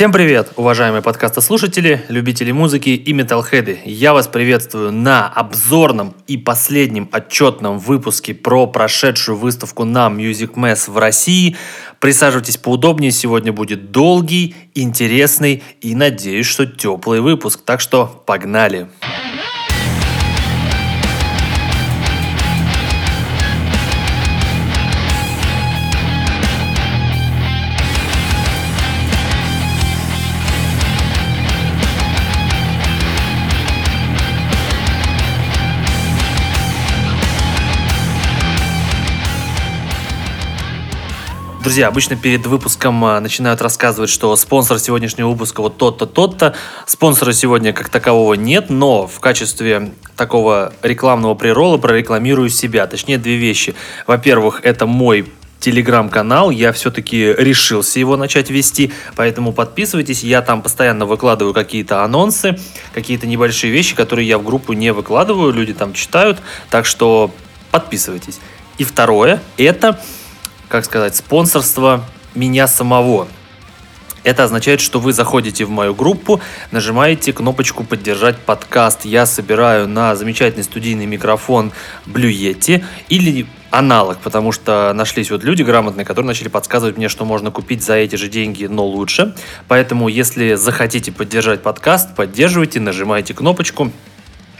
Всем привет, уважаемые подкастослушатели, любители музыки и металлхеды. Я вас приветствую на обзорном и последнем отчетном выпуске про прошедшую выставку на Music Mass в России. Присаживайтесь поудобнее, сегодня будет долгий, интересный и, надеюсь, что теплый выпуск. Так что погнали! Погнали! Друзья, обычно перед выпуском а, начинают рассказывать, что спонсор сегодняшнего выпуска вот тот-то, тот-то. Спонсора сегодня как такового нет, но в качестве такого рекламного прирола прорекламирую себя. Точнее, две вещи. Во-первых, это мой телеграм-канал, я все-таки решился его начать вести, поэтому подписывайтесь, я там постоянно выкладываю какие-то анонсы, какие-то небольшие вещи, которые я в группу не выкладываю, люди там читают, так что подписывайтесь. И второе, это как сказать, спонсорство меня самого. Это означает, что вы заходите в мою группу, нажимаете кнопочку «Поддержать подкаст». Я собираю на замечательный студийный микрофон Blue Yeti или аналог, потому что нашлись вот люди грамотные, которые начали подсказывать мне, что можно купить за эти же деньги, но лучше. Поэтому, если захотите поддержать подкаст, поддерживайте, нажимайте кнопочку.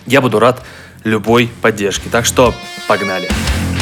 Я буду рад любой поддержке. Так что погнали! Погнали!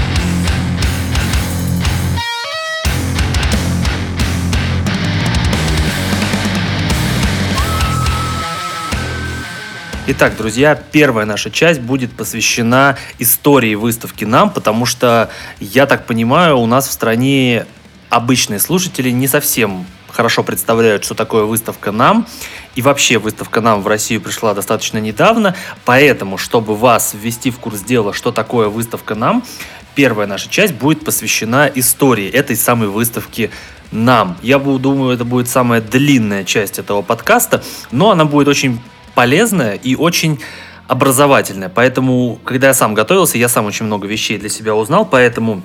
Итак, друзья, первая наша часть будет посвящена истории выставки нам, потому что, я так понимаю, у нас в стране обычные слушатели не совсем хорошо представляют, что такое выставка нам. И вообще выставка нам в Россию пришла достаточно недавно, поэтому, чтобы вас ввести в курс дела, что такое выставка нам, первая наша часть будет посвящена истории этой самой выставки нам. Я думаю, это будет самая длинная часть этого подкаста, но она будет очень полезная и очень образовательная. Поэтому, когда я сам готовился, я сам очень много вещей для себя узнал, поэтому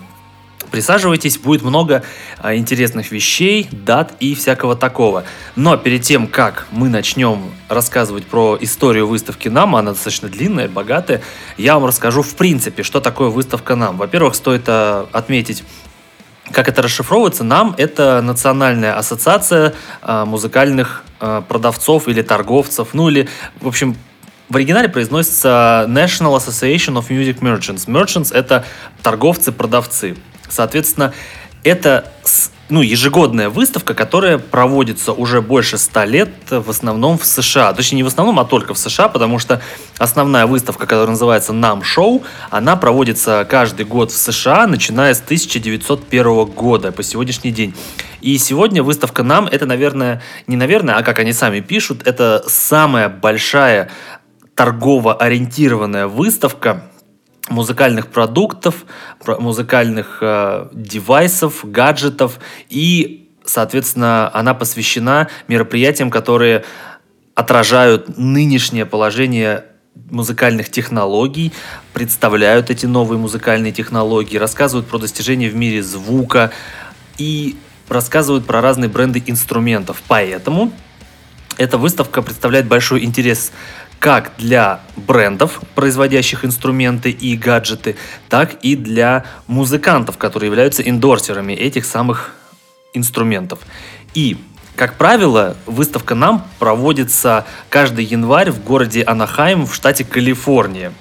Присаживайтесь, будет много а, интересных вещей, дат и всякого такого. Но перед тем, как мы начнем рассказывать про историю выставки НАМ, она достаточно длинная, богатая, я вам расскажу в принципе, что такое выставка НАМ. Во-первых, стоит а, отметить как это расшифровывается? Нам это Национальная ассоциация э, музыкальных э, продавцов или торговцев, ну или, в общем, в оригинале произносится National Association of Music Merchants. Merchants — это торговцы-продавцы. Соответственно, это ну, ежегодная выставка, которая проводится уже больше ста лет в основном в США. Точнее, не в основном, а только в США, потому что основная выставка, которая называется «Нам Шоу», она проводится каждый год в США, начиная с 1901 года по сегодняшний день. И сегодня выставка «Нам» — это, наверное, не наверное, а как они сами пишут, это самая большая торгово-ориентированная выставка музыкальных продуктов, музыкальных э, девайсов, гаджетов и, соответственно, она посвящена мероприятиям, которые отражают нынешнее положение музыкальных технологий, представляют эти новые музыкальные технологии, рассказывают про достижения в мире звука и рассказывают про разные бренды инструментов. Поэтому эта выставка представляет большой интерес как для брендов, производящих инструменты и гаджеты, так и для музыкантов, которые являются эндорсерами этих самых инструментов. И как правило, выставка нам проводится каждый январь в городе Анахайм в штате Калифорния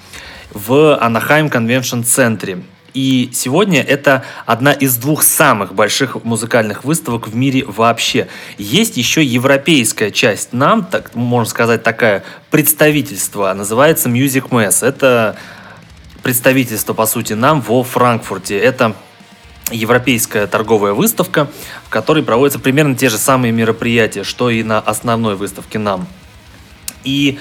в Анахайм Конвеншн Центре. И сегодня это одна из двух самых больших музыкальных выставок в мире вообще. Есть еще европейская часть нам, так можно сказать, такая представительство, называется Music Mass. Это представительство, по сути, нам во Франкфурте. Это европейская торговая выставка, в которой проводятся примерно те же самые мероприятия, что и на основной выставке нам. И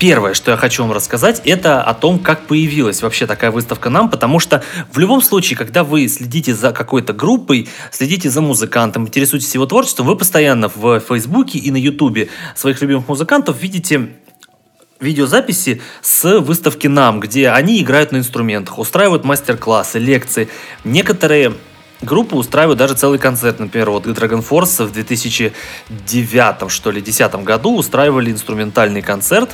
Первое, что я хочу вам рассказать, это о том, как появилась вообще такая выставка нам, потому что в любом случае, когда вы следите за какой-то группой, следите за музыкантом, интересуетесь его творчеством, вы постоянно в Фейсбуке и на Ютубе своих любимых музыкантов видите видеозаписи с выставки нам, где они играют на инструментах, устраивают мастер-классы, лекции. Некоторые группы устраивают даже целый концерт. Например, вот Dragon Force в 2009, что ли, 2010 году устраивали инструментальный концерт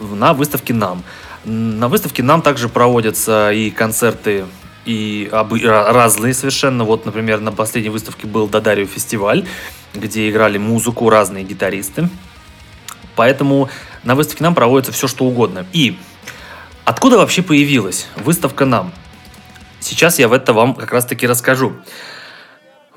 на выставке «Нам». На выставке «Нам» также проводятся и концерты и разные совершенно. Вот, например, на последней выставке был Дадарио фестиваль, где играли музыку разные гитаристы. Поэтому на выставке «Нам» проводится все, что угодно. И откуда вообще появилась выставка «Нам»? Сейчас я в это вам как раз-таки расскажу.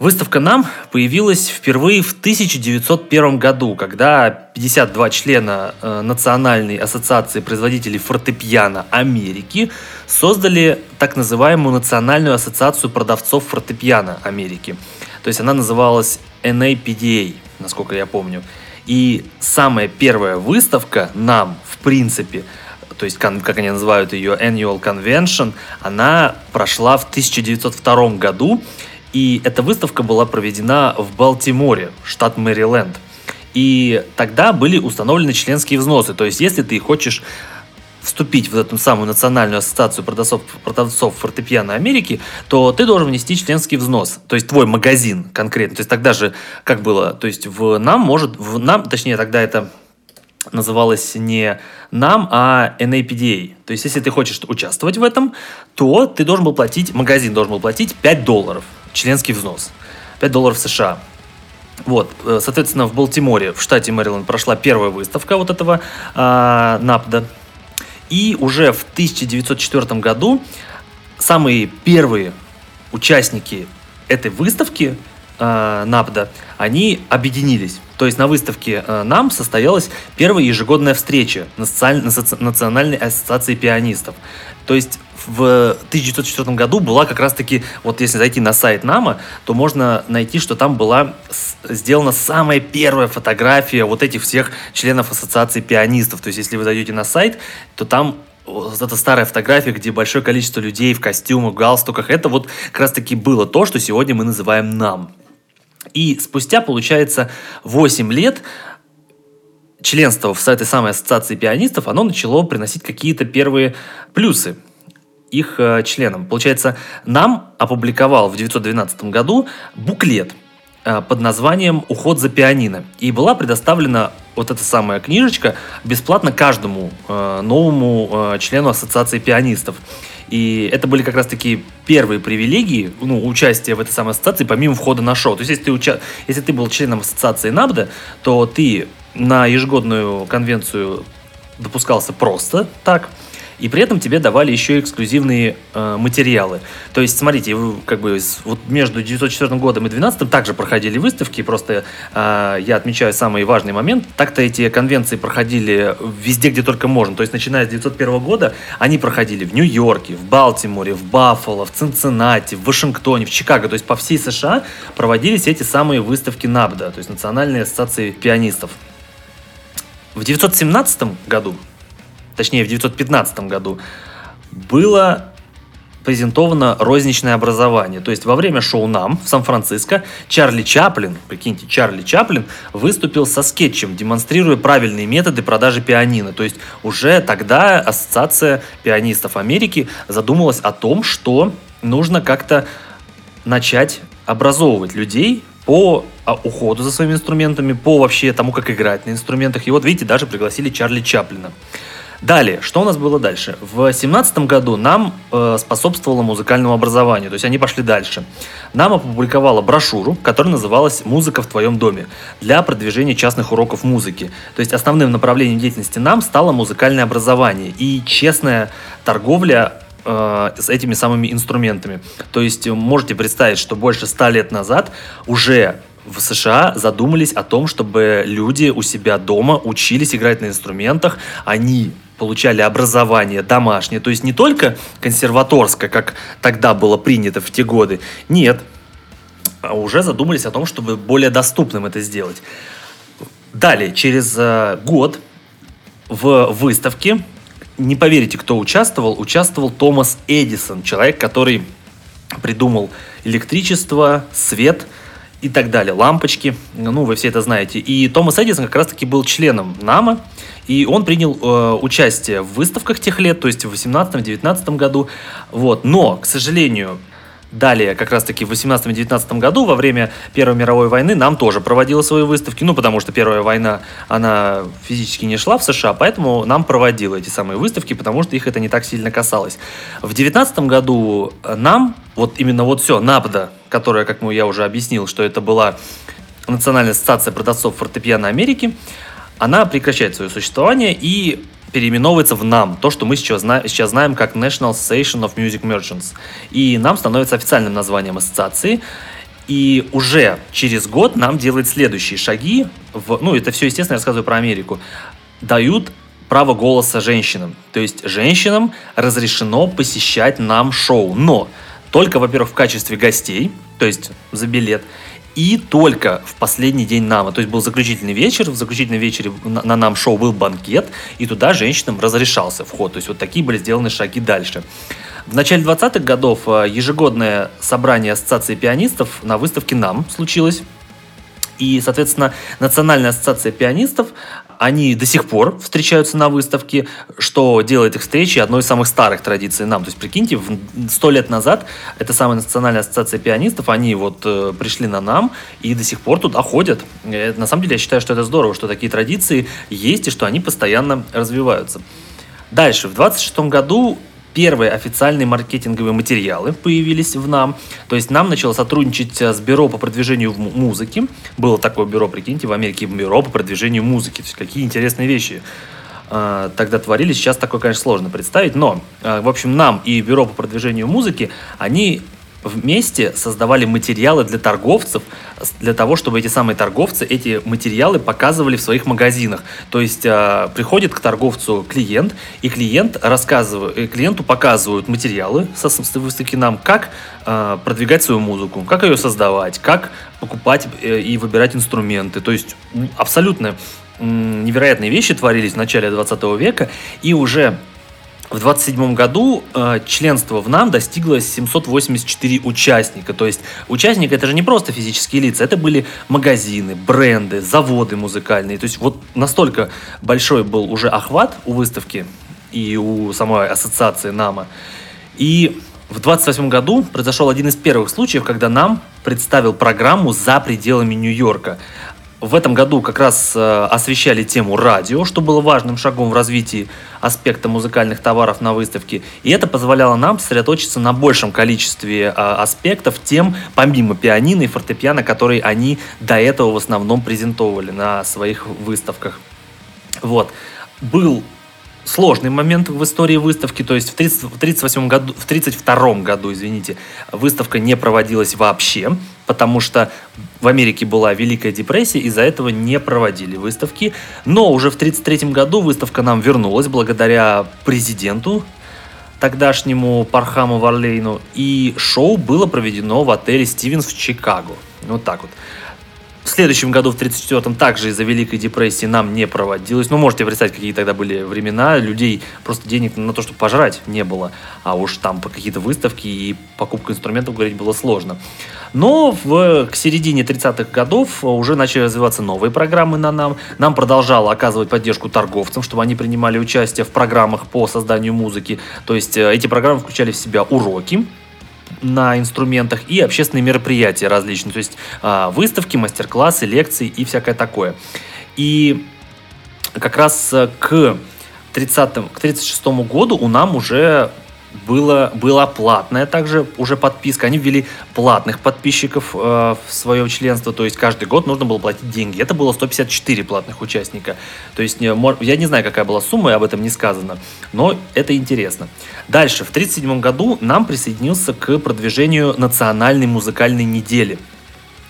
Выставка «Нам» появилась впервые в 1901 году, когда 52 члена э, Национальной ассоциации производителей фортепиано Америки создали так называемую Национальную ассоциацию продавцов фортепиано Америки. То есть она называлась NAPDA, насколько я помню. И самая первая выставка «Нам», в принципе, то есть, как они называют ее, Annual Convention, она прошла в 1902 году, и эта выставка была проведена в Балтиморе, штат Мэриленд. И тогда были установлены членские взносы. То есть, если ты хочешь вступить в эту самую национальную ассоциацию продавцов, продавцов фортепиано Америки, то ты должен внести членский взнос. То есть твой магазин конкретно. То есть тогда же, как было, то есть в нам может, в нам, точнее тогда это называлось не нам, а NAPDA. То есть, если ты хочешь участвовать в этом, то ты должен был платить, магазин должен был платить 5 долларов, членский взнос. 5 долларов США. Вот, э, соответственно, в Балтиморе, в штате Мэриленд, прошла первая выставка вот этого э, НАПДа. И уже в 1904 году самые первые участники этой выставки э, НАПДа, они объединились. То есть на выставке э, НАМ состоялась первая ежегодная встреча Национальной ассоциации пианистов. То есть в 1904 году была как раз-таки, вот если зайти на сайт НАМа, то можно найти, что там была сделана самая первая фотография вот этих всех членов ассоциации пианистов. То есть если вы зайдете на сайт, то там вот эта старая фотография, где большое количество людей в костюмах, в галстуках, это вот как раз-таки было то, что сегодня мы называем НАМ. И спустя, получается, 8 лет членство в этой самой ассоциации пианистов, оно начало приносить какие-то первые плюсы их э, членам. Получается, нам опубликовал в 1912 году буклет э, под названием «Уход за пианино». И была предоставлена вот эта самая книжечка бесплатно каждому э, новому члену ассоциации пианистов. И это были как раз-таки первые привилегии, ну, участия в этой самой ассоциации, помимо входа на шоу. То есть, если ты, уча... если ты был членом ассоциации НАБДА, то ты на ежегодную конвенцию допускался просто так – и при этом тебе давали еще эксклюзивные э, материалы. То есть, смотрите, как бы вот между 1904 годом и 2012 также проходили выставки, просто э, я отмечаю самый важный момент. Так-то эти конвенции проходили везде, где только можно. То есть, начиная с 1901 года, они проходили в Нью-Йорке, в Балтиморе, в Баффало, в Цинциннати, в Вашингтоне, в Чикаго. То есть, по всей США проводились эти самые выставки НАБДА, то есть Национальной ассоциации пианистов. В 1917 году точнее в 1915 году, было презентовано розничное образование. То есть во время шоу «Нам» в Сан-Франциско Чарли Чаплин, прикиньте, Чарли Чаплин выступил со скетчем, демонстрируя правильные методы продажи пианино. То есть уже тогда Ассоциация пианистов Америки задумалась о том, что нужно как-то начать образовывать людей по а, уходу за своими инструментами, по вообще тому, как играть на инструментах. И вот видите, даже пригласили Чарли Чаплина. Далее, что у нас было дальше? В 2017 году нам э, способствовало музыкальному образованию, то есть они пошли дальше. Нам опубликовала брошюру, которая называлась «Музыка в твоем доме» для продвижения частных уроков музыки. То есть основным направлением деятельности нам стало музыкальное образование и честная торговля э, с этими самыми инструментами. То есть можете представить, что больше ста лет назад уже в США задумались о том, чтобы люди у себя дома учились играть на инструментах, они получали образование домашнее, то есть не только консерваторское, как тогда было принято в те годы, нет, а уже задумались о том, чтобы более доступным это сделать. Далее, через э, год в выставке, не поверите, кто участвовал, участвовал Томас Эдисон, человек, который придумал электричество, свет и так далее, лампочки, ну, вы все это знаете. И Томас Эдисон как раз-таки был членом НАМА, и он принял э, участие в выставках тех лет, то есть в 18-19 году. Вот. Но, к сожалению, Далее, как раз-таки в 18-19 году, во время Первой мировой войны, нам тоже проводила свои выставки, ну, потому что Первая война, она физически не шла в США, поэтому нам проводила эти самые выставки, потому что их это не так сильно касалось. В 19 году нам, вот именно вот все, НАПДА, которая, как я уже объяснил, что это была Национальная ассоциация продавцов фортепиано Америки, она прекращает свое существование и переименовывается в НАМ, то, что мы сейчас, зна- сейчас знаем как National Association of Music Merchants. И НАМ становится официальным названием ассоциации. И уже через год нам делают следующие шаги. В, ну, это все, естественно, я рассказываю про Америку. Дают право голоса женщинам. То есть женщинам разрешено посещать нам шоу. Но только, во-первых, в качестве гостей, то есть за билет, и только в последний день НАМа. То есть был заключительный вечер, в заключительном вечере на, на НАМ шоу был банкет, и туда женщинам разрешался вход. То есть вот такие были сделаны шаги дальше. В начале 20-х годов э, ежегодное собрание Ассоциации пианистов на выставке НАМ случилось. И, соответственно, Национальная ассоциация пианистов, они до сих пор встречаются на выставке, что делает их встречи одной из самых старых традиций нам. То есть, прикиньте, сто лет назад эта самая Национальная ассоциация пианистов, они вот э, пришли на нам и до сих пор туда ходят. И, на самом деле, я считаю, что это здорово, что такие традиции есть и что они постоянно развиваются. Дальше, в 26 году первые официальные маркетинговые материалы появились в нам. То есть нам начало сотрудничать с бюро по продвижению музыки. Было такое бюро, прикиньте, в Америке бюро по продвижению музыки. То есть какие интересные вещи э, тогда творились. Сейчас такое, конечно, сложно представить. Но, э, в общем, нам и бюро по продвижению музыки, они вместе создавали материалы для торговцев, для того, чтобы эти самые торговцы эти материалы показывали в своих магазинах. То есть э, приходит к торговцу клиент, и клиент рассказывает, э, клиенту показывают материалы со, с выставки нам, как э, продвигать свою музыку, как ее создавать, как покупать э, и выбирать инструменты. То есть абсолютно невероятные вещи творились в начале 20 века, и уже в 27 году э, членство в НАМ достигло 784 участника. То есть участник это же не просто физические лица, это были магазины, бренды, заводы музыкальные. То есть вот настолько большой был уже охват у выставки и у самой ассоциации НАМа. И в 28 году произошел один из первых случаев, когда НАМ представил программу за пределами Нью-Йорка. В этом году как раз э, освещали тему радио, что было важным шагом в развитии аспекта музыкальных товаров на выставке. И это позволяло нам сосредоточиться на большем количестве э, аспектов, тем помимо пианино и фортепиано, которые они до этого в основном презентовали на своих выставках. Вот. Был сложный момент в истории выставки, то есть в 1938 году, в 32 году, извините, выставка не проводилась вообще, потому что в Америке была Великая депрессия, из-за этого не проводили выставки. Но уже в 1933 году выставка нам вернулась благодаря президенту тогдашнему Пархаму Варлейну, и шоу было проведено в отеле «Стивенс» в Чикаго. Вот так вот. В следующем году, в 1934-м, также из-за Великой депрессии нам не проводилось. Ну, можете представить, какие тогда были времена. Людей просто денег на то, чтобы пожрать, не было. А уж там по какие-то выставки и покупка инструментов говорить было сложно. Но в, к середине 30-х годов уже начали развиваться новые программы на нам. Нам продолжало оказывать поддержку торговцам, чтобы они принимали участие в программах по созданию музыки. То есть э, эти программы включали в себя уроки, на инструментах и общественные мероприятия различные, то есть э, выставки, мастер-классы, лекции и всякое такое. И как раз э, к 30 к 36 году у нам уже было, была платная также уже подписка. Они ввели платных подписчиков э, в свое членство, то есть каждый год нужно было платить деньги. Это было 154 платных участника. То есть я не знаю, какая была сумма, и об этом не сказано, но это интересно. Дальше, в 1937 году нам присоединился к продвижению национальной музыкальной недели.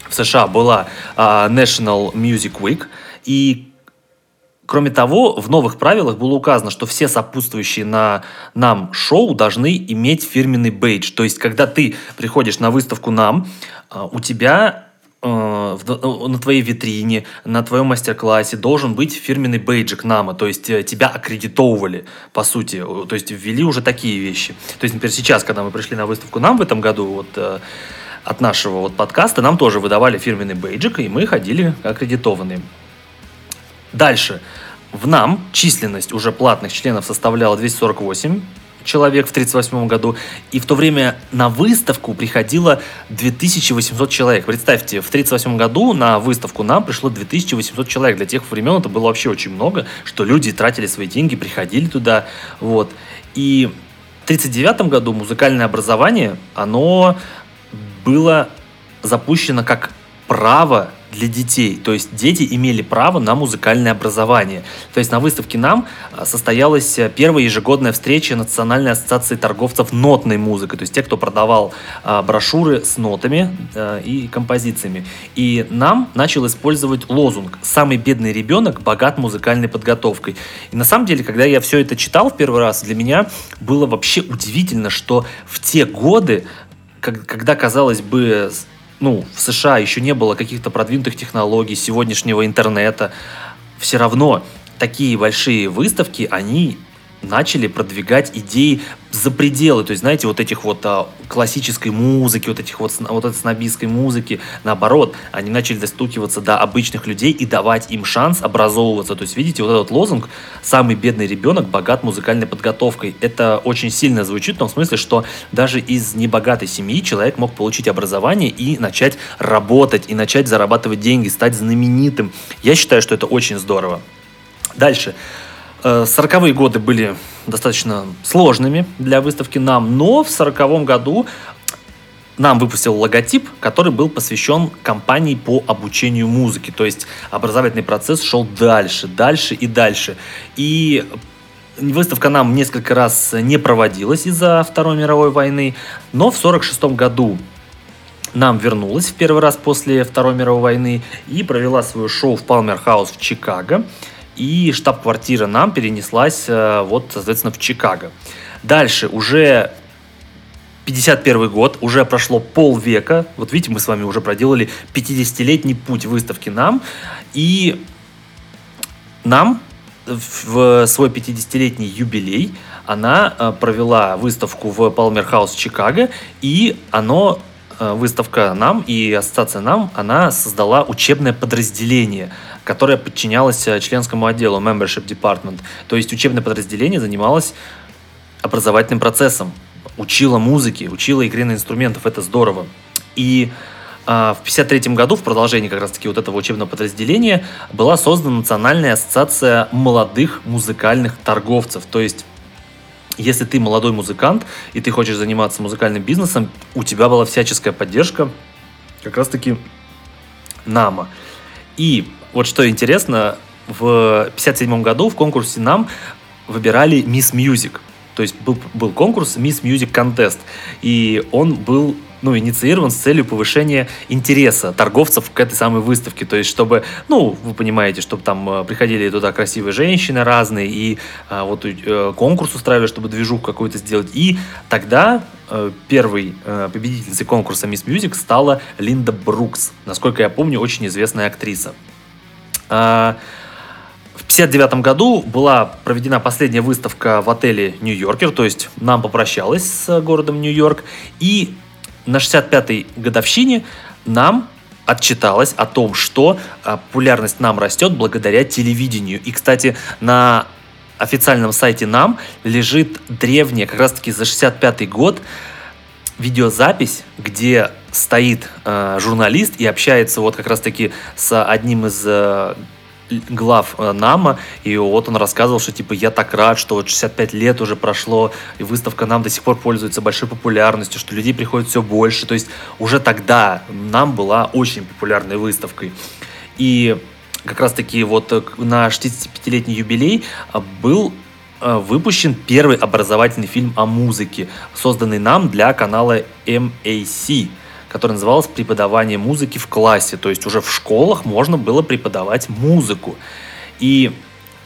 В США была э, National Music Week, и Кроме того, в новых правилах было указано, что все сопутствующие на нам шоу должны иметь фирменный бейдж. То есть, когда ты приходишь на выставку нам, а, у тебя э, на твоей витрине, на твоем мастер-классе должен быть фирменный бейджик НАМа, то есть э, тебя аккредитовывали, по сути, то есть ввели уже такие вещи. То есть, например, сейчас, когда мы пришли на выставку нам в этом году, вот э, от нашего вот подкаста, нам тоже выдавали фирменный бейджик, и мы ходили аккредитованные. Дальше. В НАМ численность уже платных членов составляла 248 человек в 1938 году, и в то время на выставку приходило 2800 человек. Представьте, в 1938 году на выставку нам пришло 2800 человек. Для тех времен это было вообще очень много, что люди тратили свои деньги, приходили туда, вот. И в 1939 году музыкальное образование, оно было запущено как право для детей. То есть дети имели право на музыкальное образование. То есть на выставке нам а, состоялась э, первая ежегодная встреча Национальной ассоциации торговцев нотной музыкой. То есть те, кто продавал а, брошюры с нотами и композициями. И нам начал использовать лозунг «Самый бедный ребенок богат музыкальной подготовкой». И на самом деле, когда я все это читал в первый раз, для меня было вообще удивительно, что в те годы, когда, казалось бы, ну, в США еще не было каких-то продвинутых технологий, сегодняшнего интернета, все равно такие большие выставки, они начали продвигать идеи за пределы, то есть, знаете, вот этих вот а, классической музыки, вот этих вот, вот этой снобистской музыки, наоборот, они начали достукиваться до обычных людей и давать им шанс образовываться. То есть, видите, вот этот лозунг «самый бедный ребенок богат музыкальной подготовкой», это очень сильно звучит в том смысле, что даже из небогатой семьи человек мог получить образование и начать работать, и начать зарабатывать деньги, стать знаменитым. Я считаю, что это очень здорово. Дальше. 40-е э, годы были достаточно сложными для выставки нам, но в 40 году нам выпустил логотип, который был посвящен компании по обучению музыки. То есть образовательный процесс шел дальше, дальше и дальше. И выставка нам несколько раз не проводилась из-за Второй мировой войны, но в 1946 году нам вернулась в первый раз после Второй мировой войны и провела свое шоу в Палмер Хаус в Чикаго и штаб-квартира нам перенеслась э, вот, соответственно, в Чикаго. Дальше уже 51 год, уже прошло полвека. Вот видите, мы с вами уже проделали 50-летний путь выставки нам. И нам в свой 50-летний юбилей она э, провела выставку в Палмер Хаус Чикаго, и оно э, выставка нам и ассоциация нам, она создала учебное подразделение – которая подчинялась э, членскому отделу, membership department. То есть учебное подразделение занималось образовательным процессом, учила музыке, учила игре на инструментах, это здорово. И а, в 1953 году, в продолжении как раз-таки вот этого учебного подразделения, была создана Национальная ассоциация молодых музыкальных торговцев. То есть если ты молодой музыкант и ты хочешь заниматься музыкальным бизнесом, у тебя была всяческая поддержка как раз-таки НАМА. И вот что интересно, в 57 году в конкурсе нам выбирали Miss Music. То есть был, был конкурс Miss Music Contest. И он был ну, инициирован с целью повышения интереса торговцев к этой самой выставке. То есть, чтобы, ну, вы понимаете, чтобы там э, приходили туда красивые женщины разные, и а, вот э, конкурс устраивали, чтобы движуху какую-то сделать. И тогда э, первой э, победительницей конкурса Miss Music стала Линда Брукс. Насколько я помню, очень известная актриса. А, в 1959 году была проведена последняя выставка в отеле Нью-Йоркер, то есть нам попрощалась с городом Нью-Йорк, и на 65-й годовщине нам отчиталась о том, что а, популярность нам растет благодаря телевидению. И, кстати, на официальном сайте нам лежит древняя, как раз-таки за 65 год, видеозапись, где стоит э, журналист и общается вот как раз-таки с одним из э, глав э, НАМа, и вот он рассказывал, что типа я так рад, что вот 65 лет уже прошло, и выставка НАМ до сих пор пользуется большой популярностью, что людей приходит все больше, то есть уже тогда НАМ была очень популярной выставкой. И как раз таки вот э, на 65-летний юбилей э, был выпущен первый образовательный фильм о музыке, созданный нам для канала MAC который назывался «Преподавание музыки в классе». То есть уже в школах можно было преподавать музыку. И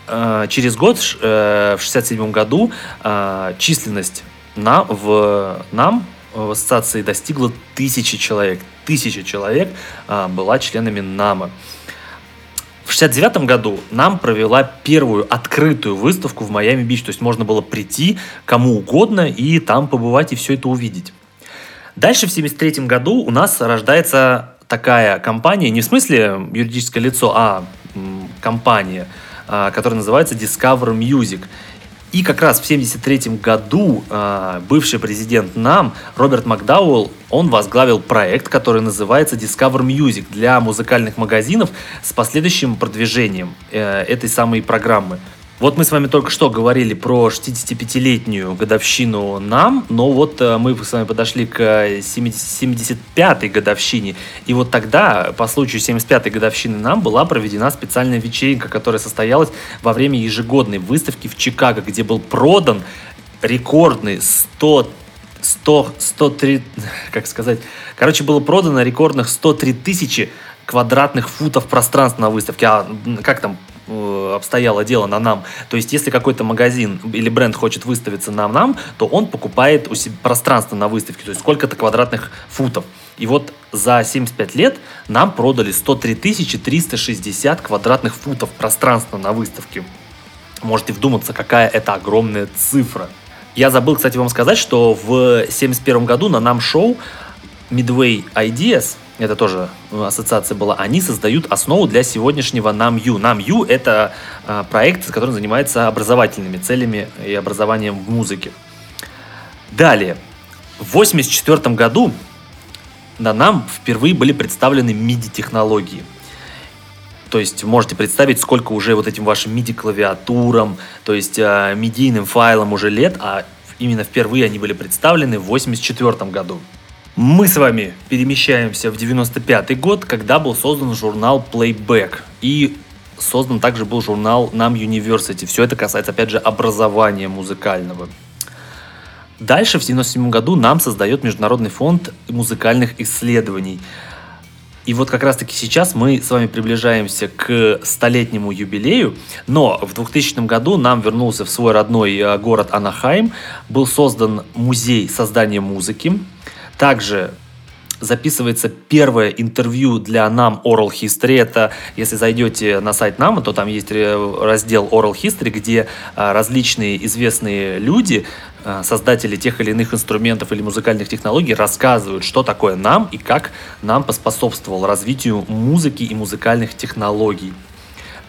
э, через год, э, в 1967 году, э, численность на, в нам в ассоциации достигла тысячи человек. Тысяча человек э, была членами НАМа. В 69 году нам провела первую открытую выставку в Майами-Бич, то есть можно было прийти кому угодно и там побывать и все это увидеть. Дальше в 73 году у нас рождается такая компания, не в смысле юридическое лицо, а компания, а, которая называется Discover Music. И как раз в 1973 году э, бывший президент НАМ Роберт Макдауэлл, он возглавил проект, который называется Discover Music для музыкальных магазинов с последующим продвижением э, этой самой программы. Вот мы с вами только что говорили про 65-летнюю годовщину нам, но вот э, мы с вами подошли к 75-й годовщине, и вот тогда, по случаю 75-й годовщины нам, была проведена специальная вечеринка, которая состоялась во время ежегодной выставки в Чикаго, где был продан рекордный 100 100, 103, как сказать, короче, было продано рекордных 103 тысячи квадратных футов пространства на выставке. А как там Э, обстояло дело на нам. То есть, если какой-то магазин или бренд хочет выставиться на нам, то он покупает у себя пространство на выставке, то есть сколько-то квадратных футов. И вот за 75 лет нам продали 103 360 квадратных футов пространства на выставке. Можете вдуматься, какая это огромная цифра. Я забыл, кстати, вам сказать, что в 71 году на нам шоу Midway Ideas – это тоже ну, ассоциация была, они создают основу для сегодняшнего NAMU. NAMU — это э, проект, который занимается образовательными целями и образованием в музыке. Далее, в 1984 году на нам впервые были представлены MIDI-технологии. То есть можете представить, сколько уже вот этим вашим MIDI-клавиатурам, то есть э, медийным файлам уже лет, а именно впервые они были представлены в 1984 году. Мы с вами перемещаемся в 95 год, когда был создан журнал Playback. И создан также был журнал Нам University. Все это касается, опять же, образования музыкального. Дальше, в 1997 году, нам создает Международный фонд музыкальных исследований. И вот как раз-таки сейчас мы с вами приближаемся к столетнему юбилею, но в 2000 году нам вернулся в свой родной э, город Анахайм, был создан музей создания музыки, также записывается первое интервью для нам Oral History. Это, если зайдете на сайт нам, то там есть раздел Oral History, где а, различные известные люди, а, создатели тех или иных инструментов или музыкальных технологий, рассказывают, что такое нам и как нам поспособствовал развитию музыки и музыкальных технологий.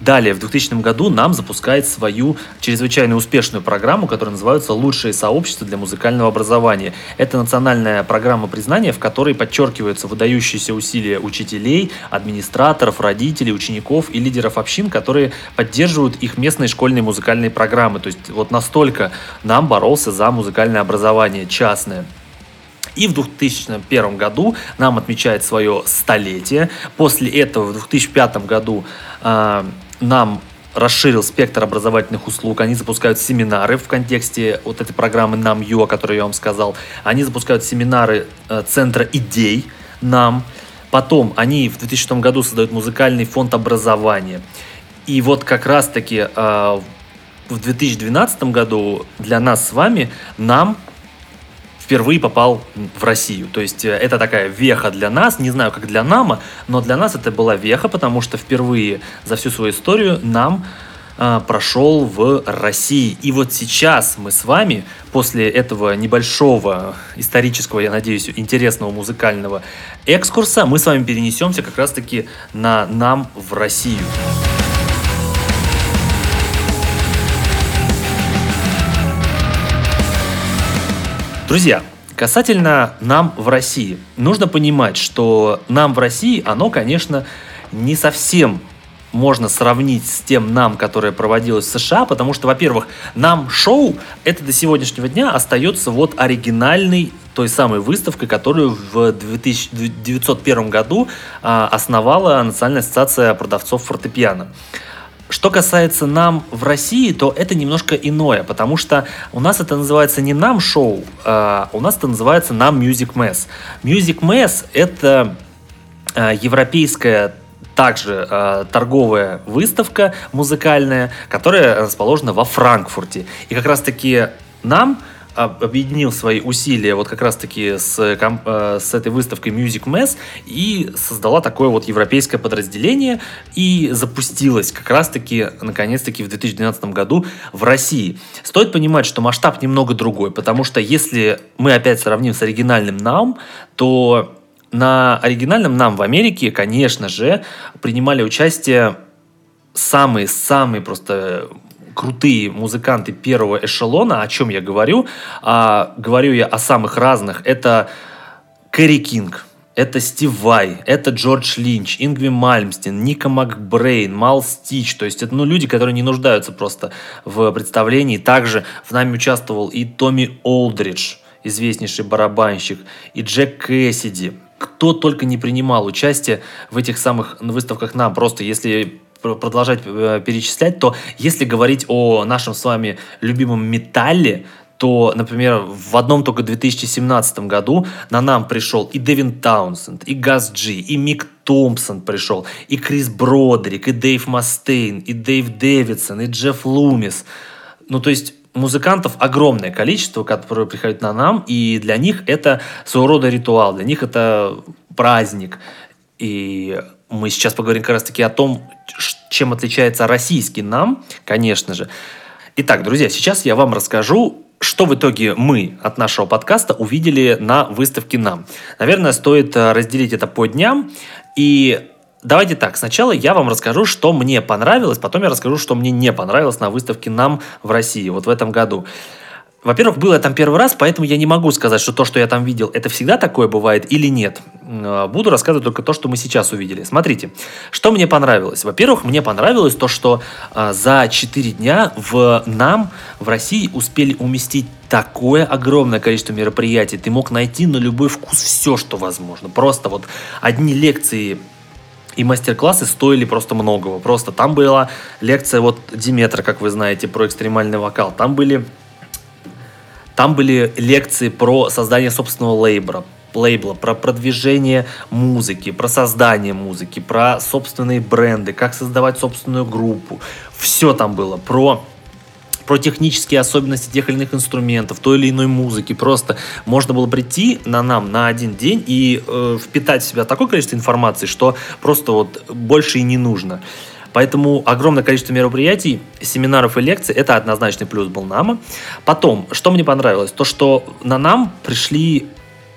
Далее, в 2000 году нам запускает свою чрезвычайно успешную программу, которая называется «Лучшие сообщества для музыкального образования». Это национальная программа признания, в которой подчеркиваются выдающиеся усилия учителей, администраторов, родителей, учеников и лидеров общин, которые поддерживают их местные школьные музыкальные программы. То есть вот настолько нам боролся за музыкальное образование частное. И в 2001 году нам отмечает свое столетие. После этого в 2005 году э, нам расширил спектр образовательных услуг. Они запускают семинары в контексте вот этой программы «Нам Ю», о которой я вам сказал. Они запускают семинары э, Центра идей «Нам». Потом они в 2006 году создают музыкальный фонд образования. И вот как раз-таки э, в 2012 году для нас с вами «Нам» впервые попал в Россию. То есть э, это такая веха для нас, не знаю, как для Нама, но для нас это была веха, потому что впервые за всю свою историю нам э, прошел в России. И вот сейчас мы с вами, после этого небольшого исторического, я надеюсь, интересного музыкального экскурса, мы с вами перенесемся как раз-таки на нам в Россию. Друзья, касательно нам в России. Нужно понимать, что нам в России, оно, конечно, не совсем можно сравнить с тем нам, которое проводилось в США, потому что, во-первых, нам шоу это до сегодняшнего дня остается вот оригинальной той самой выставкой, которую в 1901 году а, основала Национальная ассоциация продавцов фортепиано. Что касается нам в России, то это немножко иное, потому что у нас это называется не нам шоу, а у нас это называется нам Music Mass. Music Mass это а, европейская также э, торговая выставка музыкальная, которая расположена во Франкфурте. И как раз таки нам объединил свои усилия вот как раз-таки с, э, с этой выставкой Music Mess и создала такое вот европейское подразделение и запустилась как раз-таки, наконец-таки, в 2012 году в России. Стоит понимать, что масштаб немного другой, потому что если мы опять сравним с оригинальным нам, то на оригинальном нам в Америке, конечно же, принимали участие самые-самые просто крутые музыканты первого эшелона. О чем я говорю? А, говорю я о самых разных. Это Кэрри Кинг, это Стив Вай, это Джордж Линч, Ингви Мальмстин, Ника Макбрейн, Мал Стич. То есть это ну, люди, которые не нуждаются просто в представлении. Также в нами участвовал и Томми Олдридж, известнейший барабанщик, и Джек Кэссиди. Кто только не принимал участие в этих самых выставках нам. Просто если продолжать э, перечислять, то если говорить о нашем с вами любимом металле, то, например, в одном только 2017 году на нам пришел и Дэвин Таунсенд, и Газ Джи, и Мик Томпсон пришел, и Крис Бродерик, и Дэйв Мастейн, и Дэйв Дэвидсон, и Джефф Лумис. Ну, то есть музыкантов огромное количество, которые приходят на нам, и для них это своего рода ритуал, для них это праздник. И мы сейчас поговорим как раз-таки о том, чем отличается российский нам, конечно же. Итак, друзья, сейчас я вам расскажу, что в итоге мы от нашего подкаста увидели на выставке «Нам». Наверное, стоит э, разделить это по дням. И давайте так, сначала я вам расскажу, что мне понравилось, потом я расскажу, что мне не понравилось на выставке «Нам» в России вот в этом году. Во-первых, было там первый раз, поэтому я не могу сказать, что то, что я там видел, это всегда такое бывает или нет. Э, буду рассказывать только то, что мы сейчас увидели. Смотрите, что мне понравилось. Во-первых, мне понравилось то, что а, за 4 дня в нам, в России, успели уместить такое огромное количество мероприятий. Ты мог найти на любой вкус все, что возможно. Просто вот одни лекции и мастер-классы стоили просто многого. Просто там была лекция вот Диметра, как вы знаете, про экстремальный вокал. Там были там были лекции про создание собственного лейбла, лейбла, про продвижение музыки, про создание музыки, про собственные бренды, как создавать собственную группу. Все там было. Про про технические особенности тех или иных инструментов, той или иной музыки. Просто можно было прийти на нам на один день и э, впитать в себя такое количество информации, что просто вот больше и не нужно. Поэтому огромное количество мероприятий, семинаров и лекций – это однозначный плюс был НАМа. Потом, что мне понравилось, то, что на НАМ пришли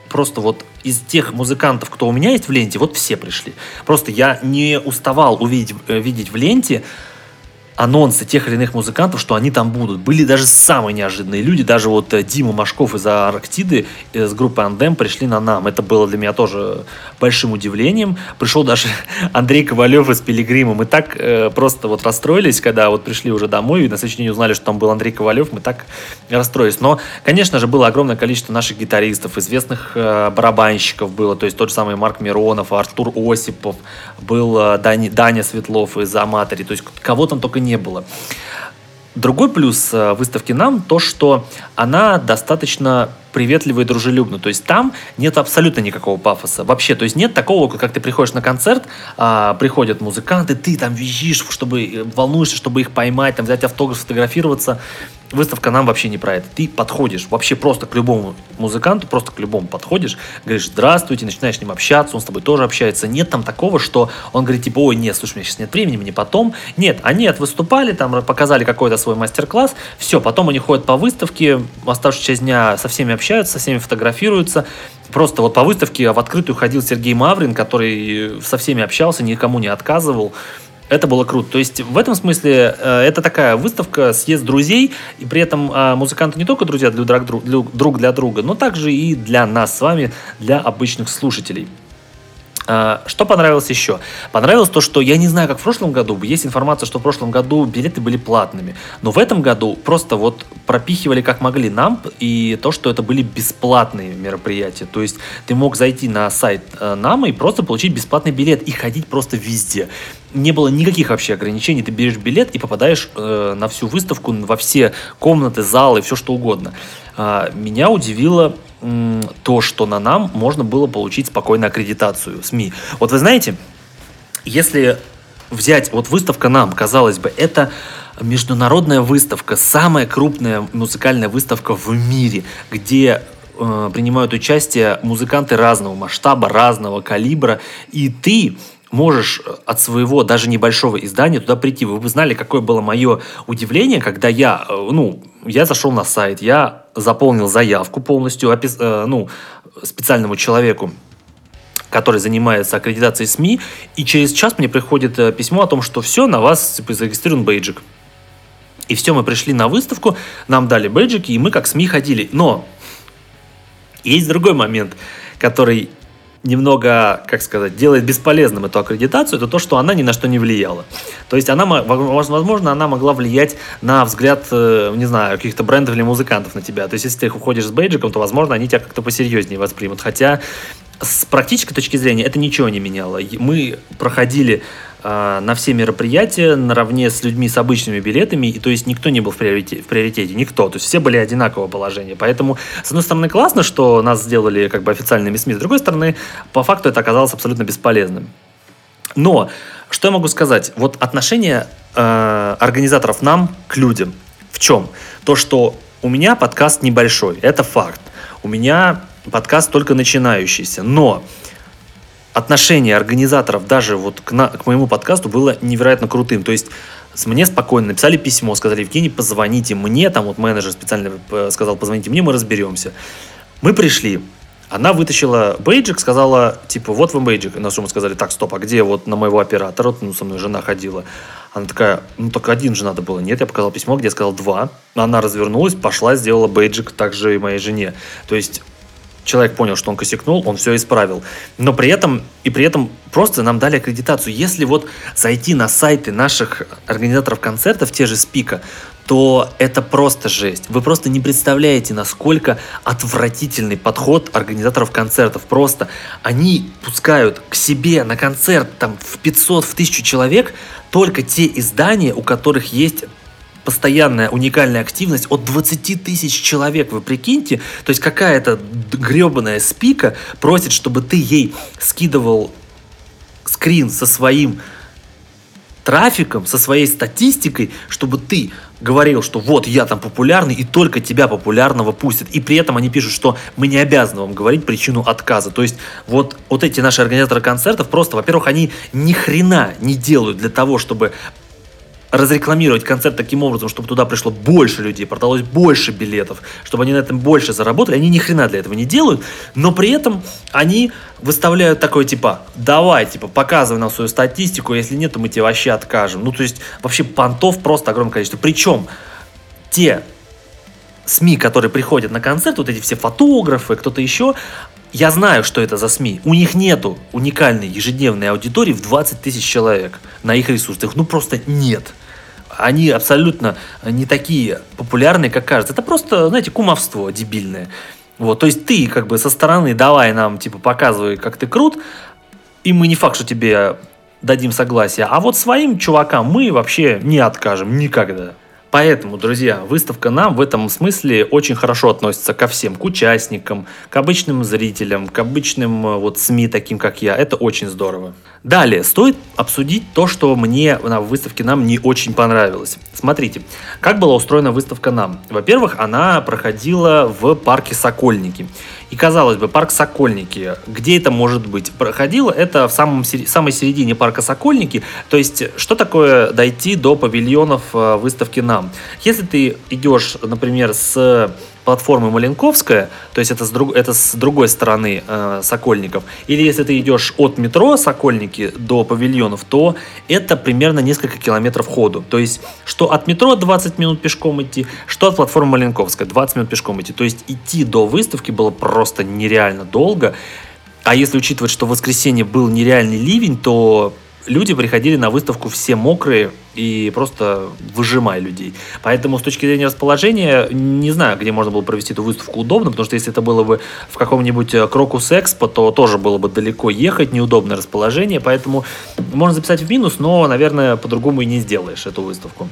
просто вот из тех музыкантов, кто у меня есть в ленте, вот все пришли. Просто я не уставал увидеть, э, видеть в ленте анонсы тех или иных музыкантов, что они там будут. Были даже самые неожиданные люди, даже вот э, Дима Машков из Арктиды э, с группы Андем пришли на нам. Это было для меня тоже большим удивлением. Пришел даже Андрей Ковалев из Пилигрима. Мы так э, просто вот расстроились, когда вот пришли уже домой и на следующий день узнали, что там был Андрей Ковалев. Мы так расстроились. Но, конечно же, было огромное количество наших гитаристов, известных э, барабанщиков было. То есть тот же самый Марк Миронов, Артур Осипов, был э, Дани, Даня Светлов из Аматори. То есть кого там только не было. Другой плюс э, выставки нам то, что она достаточно приветливо и дружелюбно. То есть там нет абсолютно никакого пафоса. Вообще, то есть нет такого, как ты приходишь на концерт, а, приходят музыканты, ты там визжишь, чтобы э, волнуешься, чтобы их поймать, там взять автограф, сфотографироваться выставка нам вообще не про это. Ты подходишь вообще просто к любому музыканту, просто к любому подходишь, говоришь «здравствуйте», начинаешь с ним общаться, он с тобой тоже общается. Нет там такого, что он говорит типа «ой, нет, слушай, у меня сейчас нет времени, мне потом». Нет, они выступали, там показали какой-то свой мастер-класс, все, потом они ходят по выставке, оставшуюся часть дня со всеми общаются, со всеми фотографируются, Просто вот по выставке в открытую ходил Сергей Маврин, который со всеми общался, никому не отказывал. Это было круто. То есть в этом смысле э, это такая выставка, съезд друзей, и при этом э, музыканты не только друзья для друг, друг для друга, но также и для нас с вами, для обычных слушателей. А, что понравилось еще? Понравилось то, что я не знаю, как в прошлом году, есть информация, что в прошлом году билеты были платными, но в этом году просто вот пропихивали как могли нам, и то, что это были бесплатные мероприятия. То есть ты мог зайти на сайт э, нам и просто получить бесплатный билет и ходить просто везде. Не было никаких вообще ограничений, ты берешь билет и попадаешь э, на всю выставку, во все комнаты, залы, все что угодно. А, меня удивило то, что на нам можно было получить спокойно аккредитацию СМИ. Вот вы знаете, если взять вот выставка нам, казалось бы, это международная выставка, самая крупная музыкальная выставка в мире, где э, принимают участие музыканты разного масштаба, разного калибра, и ты можешь от своего даже небольшого издания туда прийти. Вы бы знали, какое было мое удивление, когда я, э, ну, я зашел на сайт, я заполнил заявку полностью, опис, э, ну, специальному человеку, который занимается аккредитацией СМИ, и через час мне приходит э, письмо о том, что все, на вас типа, зарегистрирован бейджик. И все, мы пришли на выставку, нам дали бейджики, и мы как СМИ ходили. Но есть другой момент, который немного, как сказать, делает бесполезным эту аккредитацию, это то, что она ни на что не влияла. То есть она, возможно, она могла влиять на взгляд, э, не знаю, каких-то брендов или музыкантов на тебя. То есть если ты уходишь с бейджиком, то, возможно, они тебя как-то посерьезнее воспримут. Хотя с практической точки зрения это ничего не меняло. Мы проходили э, на все мероприятия наравне с людьми с обычными билетами, и то есть никто не был в приоритете, в приоритете, никто, то есть все были одинакового положения. Поэтому, с одной стороны, классно, что нас сделали как бы официальными СМИ, с другой стороны, по факту это оказалось абсолютно бесполезным. Но, что я могу сказать? Вот отношение э, организаторов нам к людям в чем? То, что у меня подкаст небольшой, это факт. У меня подкаст только начинающийся, но отношение организаторов даже вот к, на, к моему подкасту было невероятно крутым. То есть мне спокойно написали письмо, сказали, Евгений, позвоните мне, там вот менеджер специально э, сказал, позвоните мне, мы разберемся. Мы пришли, она вытащила бейджик, сказала, типа, вот вам бейджик. На что мы сказали, так, стоп, а где вот на моего оператора? Ну, со мной жена ходила. Она такая, ну, только один же надо было. Нет, я показал письмо, где я сказал два. Она развернулась, пошла, сделала бейджик также и моей жене. То есть человек понял, что он косякнул, он все исправил. Но при этом, и при этом просто нам дали аккредитацию. Если вот зайти на сайты наших организаторов концертов, те же Спика, то это просто жесть. Вы просто не представляете, насколько отвратительный подход организаторов концертов. Просто они пускают к себе на концерт там в 500, в 1000 человек только те издания, у которых есть постоянная уникальная активность от 20 тысяч человек, вы прикиньте, то есть какая-то гребаная спика просит, чтобы ты ей скидывал скрин со своим трафиком, со своей статистикой, чтобы ты говорил, что вот я там популярный, и только тебя популярного пустят. И при этом они пишут, что мы не обязаны вам говорить причину отказа. То есть вот, вот эти наши организаторы концертов просто, во-первых, они ни хрена не делают для того, чтобы разрекламировать концерт таким образом, чтобы туда пришло больше людей, продалось больше билетов, чтобы они на этом больше заработали. Они ни хрена для этого не делают, но при этом они выставляют такой типа, давай, типа, показывай нам свою статистику, если нет, то мы тебе вообще откажем. Ну, то есть, вообще понтов просто огромное количество. Причем те СМИ, которые приходят на концерт, вот эти все фотографы, кто-то еще, я знаю, что это за СМИ. У них нету уникальной ежедневной аудитории в 20 тысяч человек на их ресурсах. Ну просто нет они абсолютно не такие популярные, как кажется. Это просто, знаете, кумовство дебильное. Вот, то есть ты как бы со стороны давай нам, типа, показывай, как ты крут, и мы не факт, что тебе дадим согласие. А вот своим чувакам мы вообще не откажем никогда. Поэтому, друзья, выставка нам в этом смысле очень хорошо относится ко всем, к участникам, к обычным зрителям, к обычным э, вот СМИ, таким как я. Это очень здорово. Далее, стоит обсудить то, что мне на выставке нам не очень понравилось. Смотрите, как была устроена выставка нам. Во-первых, она проходила в парке Сокольники. И казалось бы, парк Сокольники, где это может быть? Проходило это в самом, самой середине парка Сокольники. То есть, что такое дойти до павильонов э, выставки нам? Если ты идешь, например, с платформы Маленковская, то есть это с, друг, это с другой стороны э, Сокольников, или если ты идешь от метро Сокольники до павильонов, то это примерно несколько километров ходу. То есть что от метро 20 минут пешком идти, что от платформы Маленковская 20 минут пешком идти. То есть идти до выставки было просто нереально долго. А если учитывать, что в воскресенье был нереальный ливень, то люди приходили на выставку все мокрые и просто выжимая людей. Поэтому с точки зрения расположения, не знаю, где можно было провести эту выставку удобно, потому что если это было бы в каком-нибудь э, Крокус Экспо, то тоже было бы далеко ехать, неудобное расположение, поэтому можно записать в минус, но, наверное, по-другому и не сделаешь эту выставку.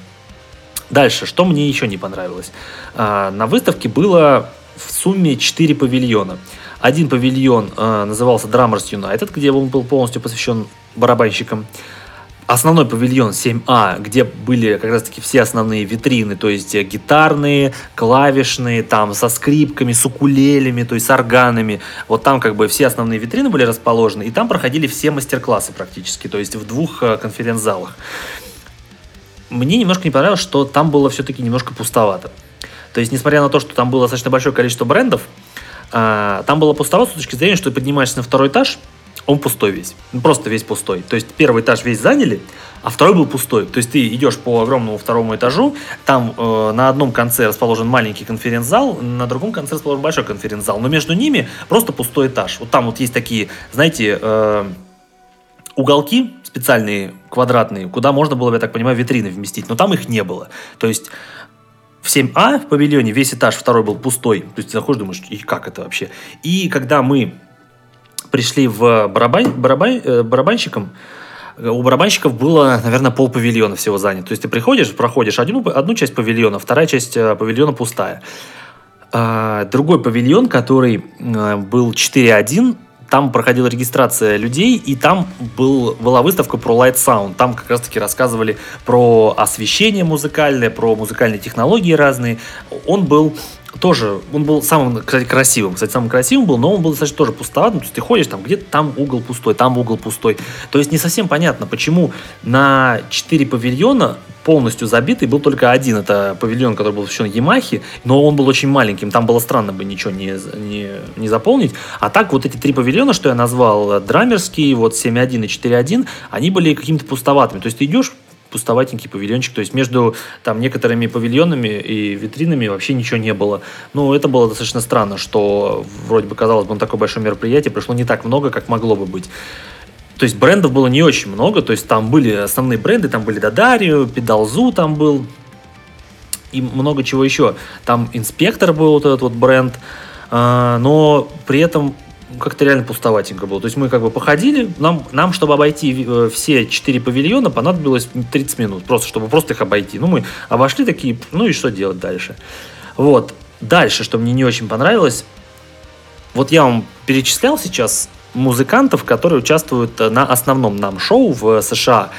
Дальше, что мне еще не понравилось. А, на выставке было в сумме 4 павильона. Один павильон э, назывался Drummers United, где он был полностью посвящен барабанщикам. Основной павильон 7А, где были как раз-таки все основные витрины, то есть э, гитарные, клавишные, там со скрипками, с укулелями, то есть с органами. Вот там как бы все основные витрины были расположены, и там проходили все мастер-классы практически, то есть в двух э, конференц-залах. Мне немножко не понравилось, что там было все-таки немножко пустовато. То есть, несмотря на то, что там было достаточно большое количество брендов, а, там было пустовато с точки зрения, что ты поднимаешься на второй этаж, он пустой весь. Ну, просто весь пустой. То есть первый этаж весь заняли, а второй был пустой. То есть ты идешь по огромному второму этажу, там э, на одном конце расположен маленький конференц-зал, на другом конце расположен большой конференц-зал, но между ними просто пустой этаж. Вот там вот есть такие, знаете, э, уголки специальные, квадратные, куда можно было, я так понимаю, витрины вместить, но там их не было. То есть в 7А в павильоне весь этаж второй был пустой. То есть ты заходишь, думаешь, и как это вообще? И когда мы пришли в барабан, барабан, э, барабанщиком, у барабанщиков было, наверное, пол павильона всего занято. То есть ты приходишь, проходишь одну, одну часть павильона, вторая часть э, павильона пустая. А, другой павильон, который э, был 4.1, там проходила регистрация людей, и там был, была выставка про Light Sound. Там как раз-таки рассказывали про освещение музыкальное, про музыкальные технологии разные. Он был тоже, он был самым, кстати, красивым. Кстати, самым красивым был, но он был, кстати, тоже пустоватым. То есть ты ходишь, там где-то там угол пустой, там угол пустой. То есть не совсем понятно, почему на 4 павильона полностью забитый был только один. Это павильон, который был посвящен Ямахе, но он был очень маленьким. Там было странно бы ничего не, не, не заполнить. А так вот эти три павильона, что я назвал, драмерский, вот 7.1 и 4.1, они были какими-то пустоватыми. То есть ты идешь, пустоватенький павильончик. То есть между там некоторыми павильонами и витринами вообще ничего не было. Ну, это было достаточно странно, что вроде бы казалось бы, на такое большое мероприятие пришло не так много, как могло бы быть. То есть брендов было не очень много, то есть там были основные бренды, там были Дадарио, Педалзу там был, и много чего еще. Там Инспектор был вот этот вот бренд, а, но при этом как-то реально пустоватенько было. То есть мы как бы походили, нам, нам чтобы обойти э, все четыре павильона, понадобилось 30 минут, просто чтобы просто их обойти. Ну, мы обошли такие, ну и что делать дальше? Вот. Дальше, что мне не очень понравилось, вот я вам перечислял сейчас музыкантов, которые участвуют э, на основном нам шоу в США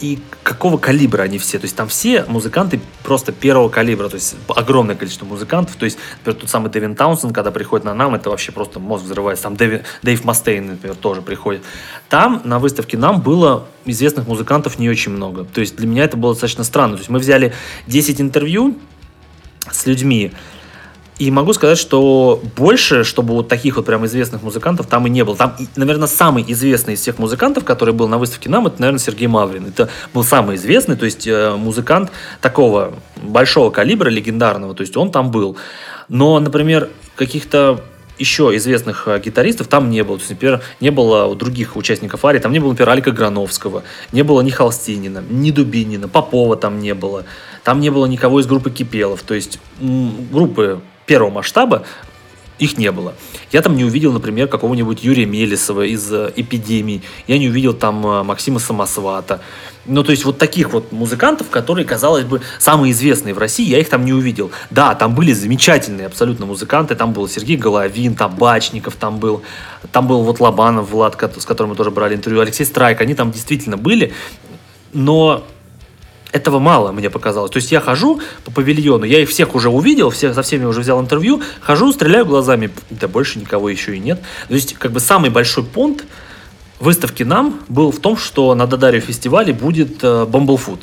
и какого калибра они все. То есть там все музыканты просто первого калибра, то есть огромное количество музыкантов. То есть, например, тот самый Дэвин Таунсен, когда приходит на нам, это вообще просто мозг взрывается. Там Дэви, Дэйв Мастейн, например, тоже приходит. Там на выставке нам было известных музыкантов не очень много. То есть для меня это было достаточно странно. То есть мы взяли 10 интервью с людьми, и могу сказать, что больше, чтобы вот таких вот прям известных музыкантов там и не было. Там, наверное, самый известный из всех музыкантов, который был на выставке нам, это, наверное, Сергей Маврин. Это был самый известный, то есть э, музыкант такого большого калибра, легендарного, то есть он там был. Но, например, каких-то еще известных э, гитаристов там не было. То есть, например, не было у других участников Ари, там не было, например, Алика Грановского, не было ни Холстинина, ни Дубинина, Попова там не было. Там не было никого из группы Кипелов. То есть группы первого масштаба их не было. Я там не увидел, например, какого-нибудь Юрия Мелесова из э, «Эпидемии». Я не увидел там э, Максима Самосвата. Ну, то есть вот таких вот музыкантов, которые, казалось бы, самые известные в России, я их там не увидел. Да, там были замечательные абсолютно музыканты. Там был Сергей Головин, Табачников там был. Там был вот Лобанов Влад, с которым мы тоже брали интервью. Алексей Страйк. Они там действительно были. Но этого мало, мне показалось. То есть я хожу по павильону, я их всех уже увидел, всех, со всеми уже взял интервью, хожу, стреляю глазами, да больше никого еще и нет. То есть как бы самый большой понт выставки нам был в том, что на Дадаре фестивале будет э, Bumblefoot.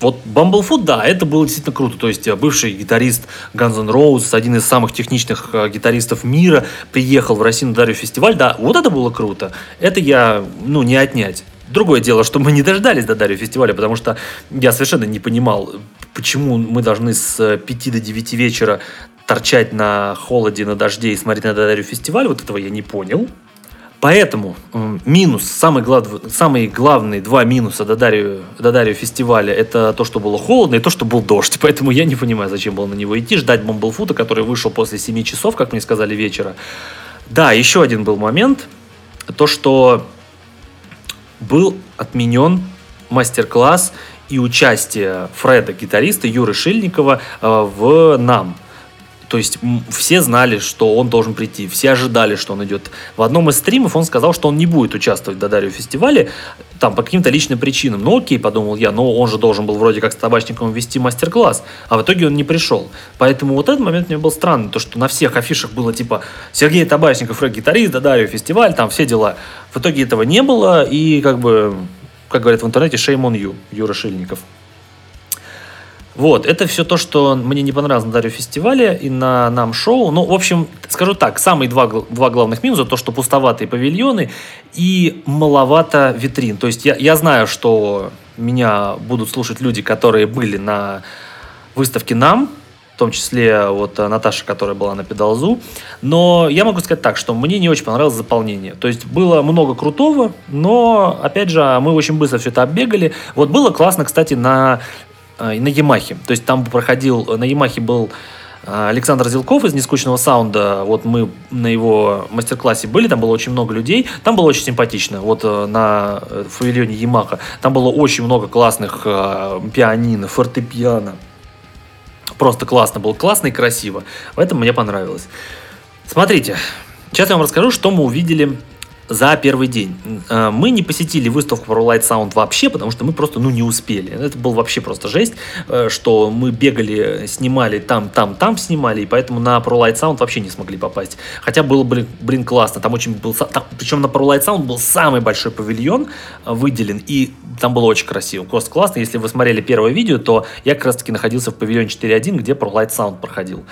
Вот Bumblefoot, да, это было действительно круто. То есть э, бывший гитарист Guns N' Roses, один из самых техничных э, гитаристов мира, приехал в Россию на Дарью фестиваль. Да, вот это было круто. Это я, ну, не отнять. Другое дело, что мы не дождались до Дарью фестиваля, потому что я совершенно не понимал, почему мы должны с 5 до 9 вечера торчать на холоде, на дожде и смотреть на Дарью фестиваль. Вот этого я не понял. Поэтому минус, самый, глав, самые главные два минуса до Дарью фестиваля, это то, что было холодно и то, что был дождь. Поэтому я не понимаю, зачем было на него идти, ждать Бомблфута, который вышел после 7 часов, как мне сказали, вечера. Да, еще один был момент, то, что был отменен мастер-класс и участие Фреда, гитариста Юры Шильникова э, в «Нам». То есть все знали, что он должен прийти, все ожидали, что он идет. В одном из стримов он сказал, что он не будет участвовать в Дадарио фестивале, там, по каким-то личным причинам. Ну, окей, подумал я, но он же должен был вроде как с табачником вести мастер-класс, а в итоге он не пришел. Поэтому вот этот момент мне был странный, то, что на всех афишах было типа Сергей Табачников, рэп-гитарист, Дадарио фестиваль, там все дела. В итоге этого не было, и как бы, как говорят в интернете, shame on you, Юра Шильников. Вот, это все то, что мне не понравилось на Дарью фестивале и на нам шоу. Ну, в общем, скажу так, самые два, два главных минуса, то, что пустоватые павильоны и маловато витрин. То есть я, я знаю, что меня будут слушать люди, которые были на выставке нам, в том числе вот Наташа, которая была на Педалзу. Но я могу сказать так, что мне не очень понравилось заполнение. То есть было много крутого, но, опять же, мы очень быстро все это оббегали. Вот было классно, кстати, на на Ямахе. То есть там проходил, на Ямахе был э, Александр Зелков из «Нескучного саунда». Вот мы на его мастер-классе были, там было очень много людей. Там было очень симпатично. Вот э, на павильоне Ямаха. Там было очень много классных пианино, фортепиано. Просто классно было. Классно и красиво. Поэтому мне понравилось. Смотрите, сейчас я вам расскажу, что мы увидели за первый день. Э, мы не посетили выставку про Light Sound вообще, потому что мы просто ну, не успели. Это был вообще просто жесть, э, что мы бегали, снимали там, там, там снимали, и поэтому на Pro Light Sound вообще не смогли попасть. Хотя было, блин, блин классно. Там очень был... Там, причем на Pro Light Sound был самый большой павильон э, выделен, и там было очень красиво. Просто классно. Если вы смотрели первое видео, то я как раз таки находился в павильоне 4.1, где Pro Light Sound проходил.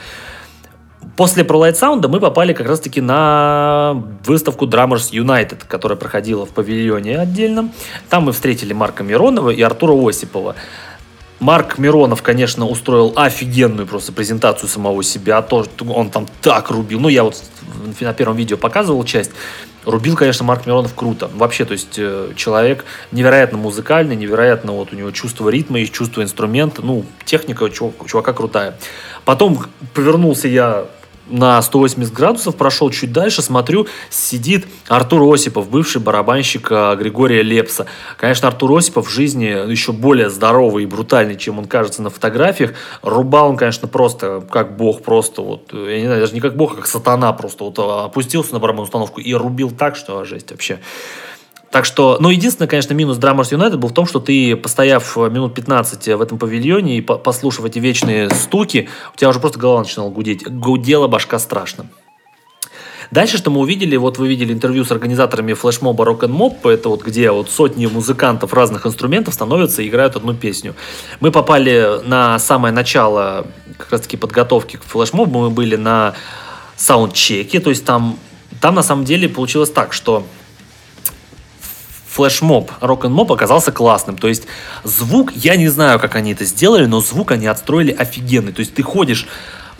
После Pro Light Sound мы попали как раз-таки на выставку Drummers United, которая проходила в павильоне отдельном. Там мы встретили Марка Миронова и Артура Осипова. Марк Миронов, конечно, устроил офигенную просто презентацию самого себя. То, он там так рубил. Ну, я вот на первом видео показывал часть. Рубил, конечно, Марк Миронов круто. Вообще, то есть э, человек невероятно музыкальный, невероятно вот у него чувство ритма и чувство инструмента. Ну, техника чувака крутая. Потом повернулся я на 180 градусов, прошел чуть дальше, смотрю, сидит Артур Осипов, бывший барабанщик а, Григория Лепса. Конечно, Артур Осипов в жизни еще более здоровый и брутальный, чем он кажется на фотографиях. Рубал он, конечно, просто как бог, просто вот, я не знаю, даже не как бог, а как сатана просто вот а, опустился на барабанную установку и рубил так, что жесть вообще. Так что, ну, единственное, конечно, минус Drummers United был в том, что ты, постояв минут 15 в этом павильоне и послушав эти вечные стуки, у тебя уже просто голова начинала гудеть. Гудела башка страшно. Дальше, что мы увидели, вот вы видели интервью с организаторами флешмоба Rock and Mob, это вот где вот сотни музыкантов разных инструментов становятся и играют одну песню. Мы попали на самое начало как раз таки подготовки к флешмобу, мы были на саундчеке, то есть там, там на самом деле получилось так, что флешмоб, рок-н-моб оказался классным. То есть звук, я не знаю, как они это сделали, но звук они отстроили офигенный. То есть ты ходишь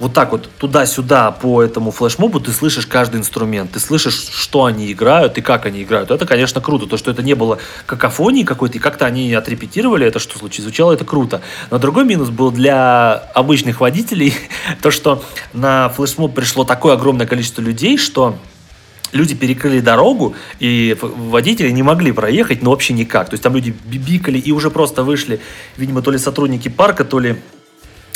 вот так вот туда-сюда по этому флешмобу, ты слышишь каждый инструмент, ты слышишь, что они играют и как они играют. Это, конечно, круто. То, что это не было какофонии какой-то, и как-то они отрепетировали это, что случилось, звучало это круто. Но другой минус был для обычных водителей, то, что на флешмоб пришло такое огромное количество людей, что люди перекрыли дорогу, и водители не могли проехать, ну, вообще никак. То есть там люди бибикали и уже просто вышли, видимо, то ли сотрудники парка, то ли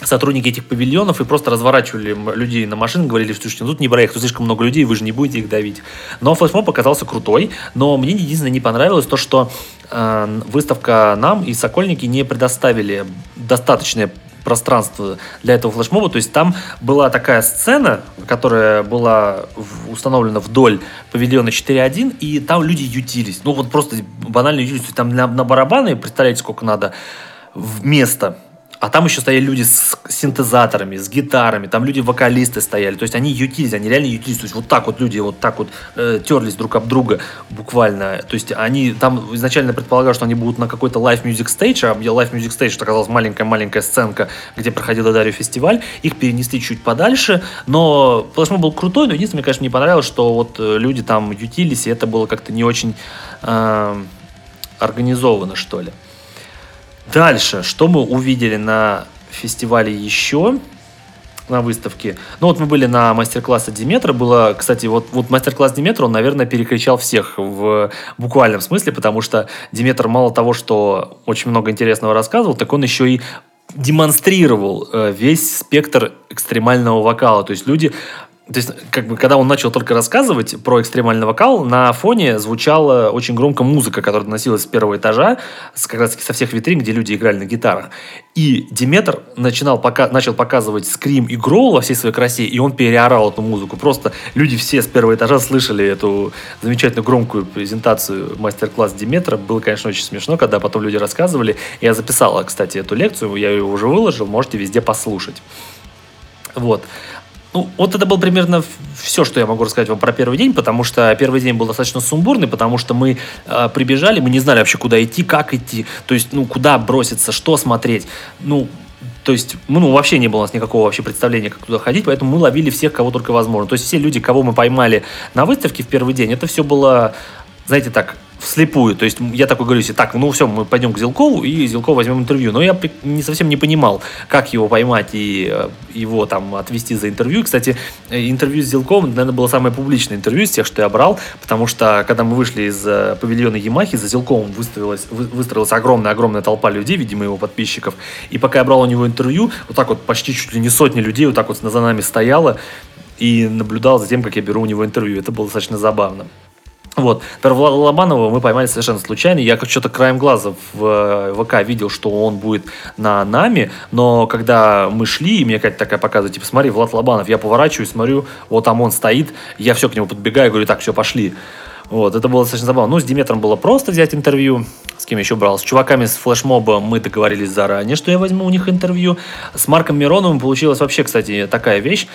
сотрудники этих павильонов и просто разворачивали людей на машины, говорили, что слушайте, ну тут не проехать, тут слишком много людей, вы же не будете их давить. Но флешмоб оказался крутой, но мне единственное не понравилось то, что э, выставка нам и Сокольники не предоставили достаточное пространство для этого флешмоба. То есть там была такая сцена, которая была установлена вдоль павильона 4.1, и там люди ютились. Ну вот просто банально ютились. Там на, на барабаны, представляете, сколько надо места а там еще стояли люди с синтезаторами, с гитарами, там люди-вокалисты стояли. То есть они ютились, они реально ютились. То есть вот так вот люди вот так вот э, терлись друг об друга буквально. То есть они там изначально предполагали, что они будут на какой-то live music stage, а live music stage это оказалась маленькая-маленькая сценка, где проходил Дарью фестиваль. Их перенесли чуть подальше, но флешмоб был крутой, но единственное, мне, конечно, не понравилось, что вот э, люди там ютились, и это было как-то не очень э, организовано, что ли. Дальше, что мы увидели на фестивале еще? на выставке. Ну вот мы были на мастер-классе Диметра. Было, кстати, вот, вот мастер-класс Диметра, он, наверное, перекричал всех в буквальном смысле, потому что Диметр мало того, что очень много интересного рассказывал, так он еще и демонстрировал э, весь спектр экстремального вокала. То есть люди то есть, как бы, когда он начал только рассказывать про экстремальный вокал, на фоне звучала очень громко музыка, которая доносилась с первого этажа, с, как раз таки со всех витрин, где люди играли на гитарах. И Диметр начинал пока, начал показывать скрим и гроул во всей своей красе, и он переорал эту музыку. Просто люди все с первого этажа слышали эту замечательную громкую презентацию мастер-класс Диметра. Было, конечно, очень смешно, когда потом люди рассказывали. Я записала, кстати, эту лекцию, я ее уже выложил, можете везде послушать. Вот. Ну, вот это было примерно все, что я могу рассказать вам про первый день, потому что первый день был достаточно сумбурный, потому что мы э, прибежали, мы не знали вообще, куда идти, как идти, то есть, ну, куда броситься, что смотреть. Ну, то есть, ну, вообще не было у нас никакого вообще представления, как туда ходить, поэтому мы ловили всех, кого только возможно. То есть, все люди, кого мы поймали на выставке в первый день, это все было, знаете, так, вслепую. То есть я такой говорю себе, так, ну все, мы пойдем к Зилкову и Зилков возьмем интервью. Но я не совсем не понимал, как его поймать и э, его там отвести за интервью. Кстати, э, интервью с Зилковым, наверное, было самое публичное интервью из тех, что я брал, потому что когда мы вышли из э, павильона Ямахи, за Зилковым выставилась, выстроилась огромная-огромная толпа людей, видимо, его подписчиков. И пока я брал у него интервью, вот так вот почти чуть ли не сотни людей вот так вот за нами стояло и наблюдал за тем, как я беру у него интервью. Это было достаточно забавно. Вот. Влада Лобанова мы поймали совершенно случайно. Я как что-то краем глаза в э, ВК видел, что он будет на нами, но когда мы шли, и мне какая-то такая показывает, типа, смотри, Влад Лобанов, я поворачиваюсь, смотрю, вот там он стоит, я все к нему подбегаю, говорю, так, все, пошли. Вот, это было достаточно забавно. Ну, с Диметром было просто взять интервью. С кем еще брал? С чуваками с флешмоба мы договорились заранее, что я возьму у них интервью. С Марком Мироновым получилась вообще, кстати, такая вещь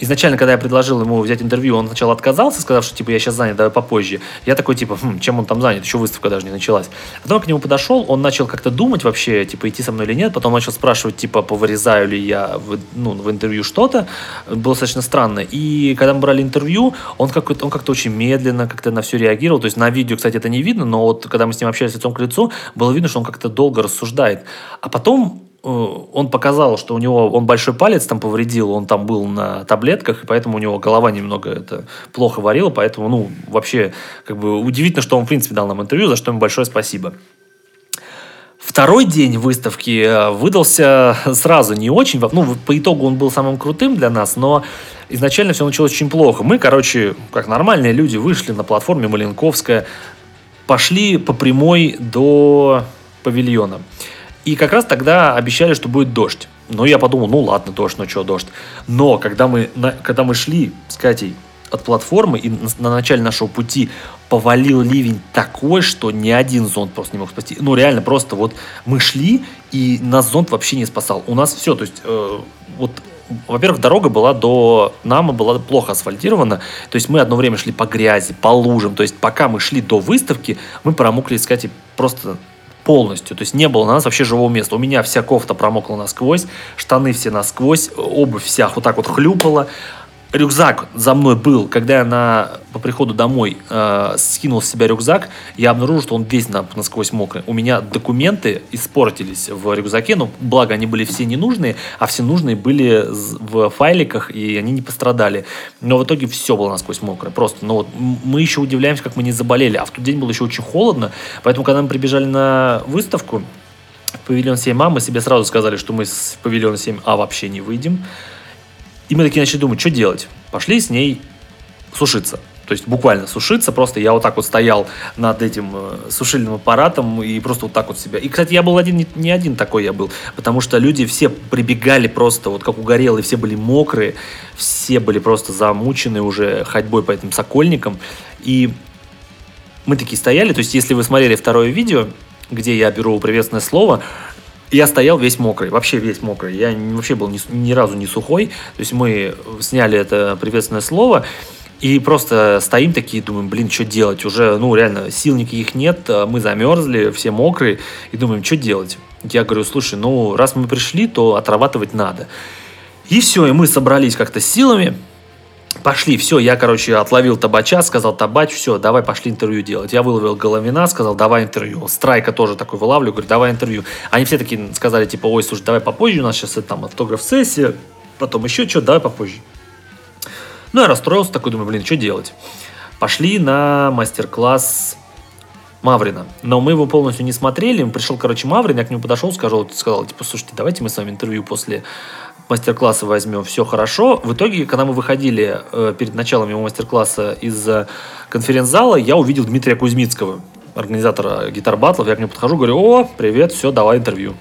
изначально, когда я предложил ему взять интервью, он сначала отказался, сказав, что типа я сейчас занят, давай попозже. Я такой типа, хм, чем он там занят, еще выставка даже не началась. Потом к нему подошел, он начал как-то думать вообще, типа идти со мной или нет, потом начал спрашивать, типа, повырезаю ли я в, ну, в интервью что-то. Было достаточно странно. И когда мы брали интервью, он как-то, он как-то очень медленно как-то на все реагировал. То есть на видео, кстати, это не видно, но вот когда мы с ним общались лицом к лицу, было видно, что он как-то долго рассуждает. А потом он показал, что у него он большой палец там повредил, он там был на таблетках, и поэтому у него голова немного это плохо варила, поэтому, ну, вообще, как бы удивительно, что он, в принципе, дал нам интервью, за что ему большое спасибо. Второй день выставки э, выдался сразу не очень, ну, по итогу он был самым крутым для нас, но изначально все началось очень плохо. Мы, короче, как нормальные люди, вышли на платформе Маленковская, пошли по прямой до павильона. И как раз тогда обещали, что будет дождь. Но я подумал, ну ладно, дождь, ну что, дождь. Но когда мы, на, когда мы шли с Катей от платформы и на, на начале нашего пути повалил ливень такой, что ни один зонт просто не мог спасти. Ну реально просто вот мы шли и нас зонт вообще не спасал. У нас все, то есть э, вот во-первых, дорога была до Нама была плохо асфальтирована, то есть мы одно время шли по грязи, по лужам, то есть пока мы шли до выставки, мы промокли искать просто полностью. То есть не было на нас вообще живого места. У меня вся кофта промокла насквозь, штаны все насквозь, обувь вся вот так вот хлюпала рюкзак за мной был, когда я на, по приходу домой э, скинул с себя рюкзак, я обнаружил, что он весь на, насквозь мокрый. У меня документы испортились в рюкзаке, но благо они были все ненужные, а все нужные были в файликах, и они не пострадали. Но в итоге все было насквозь мокрое. Просто, но вот мы еще удивляемся, как мы не заболели. А в тот день было еще очень холодно, поэтому, когда мы прибежали на выставку, в павильон 7А, мы себе сразу сказали, что мы с павильона 7А вообще не выйдем. И мы такие начали думать, что делать. Пошли с ней сушиться. То есть буквально сушиться, просто я вот так вот стоял над этим э, сушильным аппаратом и просто вот так вот себя. И, кстати, я был один, не, не один такой я был, потому что люди все прибегали просто вот как угорелые, все были мокрые, все были просто замучены уже ходьбой по этим сокольникам. И мы такие стояли, то есть если вы смотрели второе видео, где я беру приветственное слово, я стоял весь мокрый, вообще весь мокрый. Я вообще был ни, ни разу не сухой. То есть мы сняли это приветственное слово. И просто стоим такие, думаем, блин, что делать? Уже, ну, реально, сил никаких нет, мы замерзли, все мокрые, и думаем, что делать? Я говорю, слушай, ну, раз мы пришли, то отрабатывать надо. И все, и мы собрались как-то силами, Пошли, все, я, короче, отловил табача, сказал, табач, все, давай пошли интервью делать. Я выловил Головина, сказал, давай интервью. Страйка тоже такой вылавливаю, говорю, давай интервью. Они все такие сказали, типа, ой, слушай, давай попозже, у нас сейчас там автограф-сессия, потом еще что, давай попозже. Ну, я расстроился такой, думаю, блин, что делать? Пошли на мастер-класс Маврина. Но мы его полностью не смотрели. Пришел, короче, Маврин, я к нему подошел, сказал, сказал, типа, слушайте, давайте мы с вами интервью после мастер-класса возьмем, все хорошо. В итоге, когда мы выходили э, перед началом его мастер-класса из э, конференц-зала, я увидел Дмитрия Кузьмицкого, организатора гитар-батлов. Я к нему подхожу, говорю, о, привет, все, давай интервью.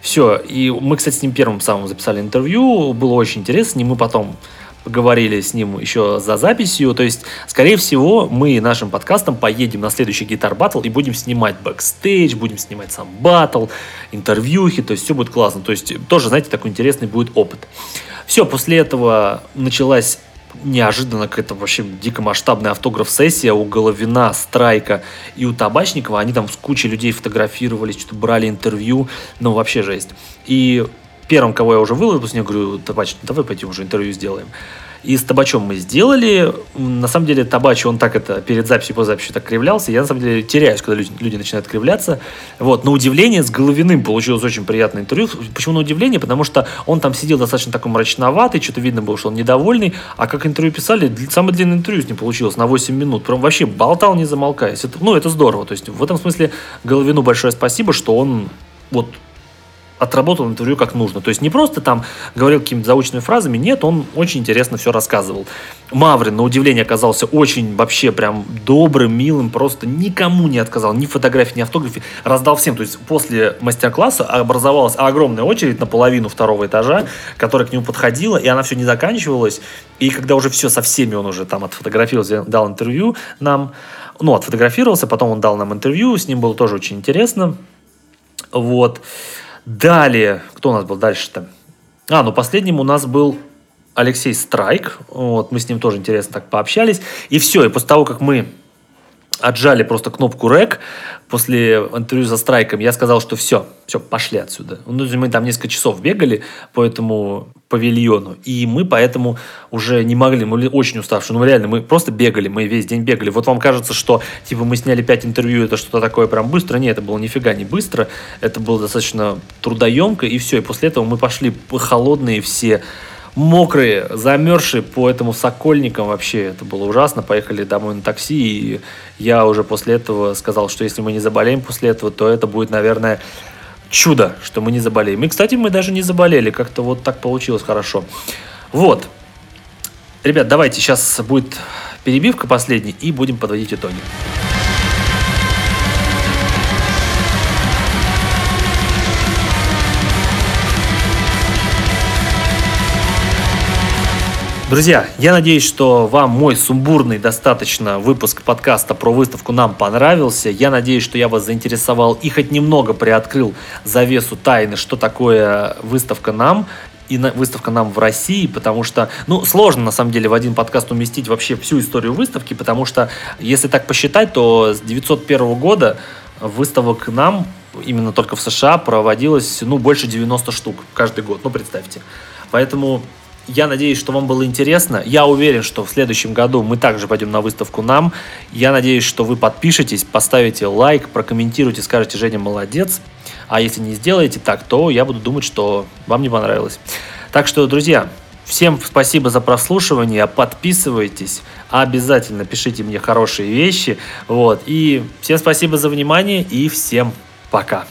Все, и мы, кстати, с ним первым самым записали интервью, было очень интересно, ним мы потом поговорили с ним еще за записью. То есть, скорее всего, мы нашим подкастом поедем на следующий гитар батл и будем снимать бэкстейдж, будем снимать сам батл, интервьюхи, то есть все будет классно. То есть тоже, знаете, такой интересный будет опыт. Все, после этого началась неожиданно какая-то вообще дико масштабная автограф-сессия у Головина, Страйка и у Табачникова. Они там с кучей людей фотографировались, что-то брали интервью. Ну, вообще жесть. И первым, кого я уже выложил, я говорю, Табач, давай пойдем уже интервью сделаем. И с Табачом мы сделали. На самом деле Табач, он так это перед записью по записи так кривлялся. Я на самом деле теряюсь, когда люди, люди начинают кривляться. Вот. На удивление с Головиным получилось очень приятное интервью. Почему на удивление? Потому что он там сидел достаточно такой мрачноватый, что-то видно было, что он недовольный. А как интервью писали, самое длинное интервью с ним получилось на 8 минут. Прям вообще болтал не замолкаясь. Это, ну, это здорово. То есть в этом смысле Головину большое спасибо, что он вот отработал интервью как нужно. То есть не просто там говорил какими-то заученными фразами, нет, он очень интересно все рассказывал. Маврин, на удивление, оказался очень вообще прям добрым, милым, просто никому не отказал, ни фотографии, ни автографии, раздал всем. То есть после мастер-класса образовалась огромная очередь на половину второго этажа, которая к нему подходила, и она все не заканчивалась. И когда уже все со всеми он уже там отфотографировался, дал интервью нам, ну, отфотографировался, потом он дал нам интервью, с ним было тоже очень интересно. Вот. Далее, кто у нас был дальше-то? А, ну последним у нас был Алексей Страйк. Вот, мы с ним тоже интересно так пообщались. И все, и после того, как мы отжали просто кнопку рек после интервью за страйком, я сказал, что все, все, пошли отсюда. Ну, мы там несколько часов бегали по этому павильону, и мы поэтому уже не могли, мы были очень уставшие, ну реально, мы просто бегали, мы весь день бегали. Вот вам кажется, что типа мы сняли 5 интервью, это что-то такое прям быстро, нет, это было нифига не быстро, это было достаточно трудоемко, и все, и после этого мы пошли холодные все, мокрые, замерзшие по этому Сокольникам вообще. Это было ужасно. Поехали домой на такси, и я уже после этого сказал, что если мы не заболеем после этого, то это будет, наверное, чудо, что мы не заболеем. И, кстати, мы даже не заболели. Как-то вот так получилось хорошо. Вот. Ребят, давайте, сейчас будет перебивка последняя, и будем подводить итоги. Друзья, я надеюсь, что вам мой сумбурный достаточно выпуск подкаста про выставку нам понравился. Я надеюсь, что я вас заинтересовал и хоть немного приоткрыл завесу тайны, что такое выставка нам и на, выставка нам в России, потому что, ну, сложно на самом деле в один подкаст уместить вообще всю историю выставки, потому что, если так посчитать, то с 901 года выставок нам именно только в США проводилось, ну, больше 90 штук каждый год, ну, представьте. Поэтому я надеюсь, что вам было интересно. Я уверен, что в следующем году мы также пойдем на выставку нам. Я надеюсь, что вы подпишетесь, поставите лайк, прокомментируете, скажете, Женя молодец. А если не сделаете так, то я буду думать, что вам не понравилось. Так что, друзья, всем спасибо за прослушивание. Подписывайтесь, обязательно пишите мне хорошие вещи. Вот. И всем спасибо за внимание и всем пока.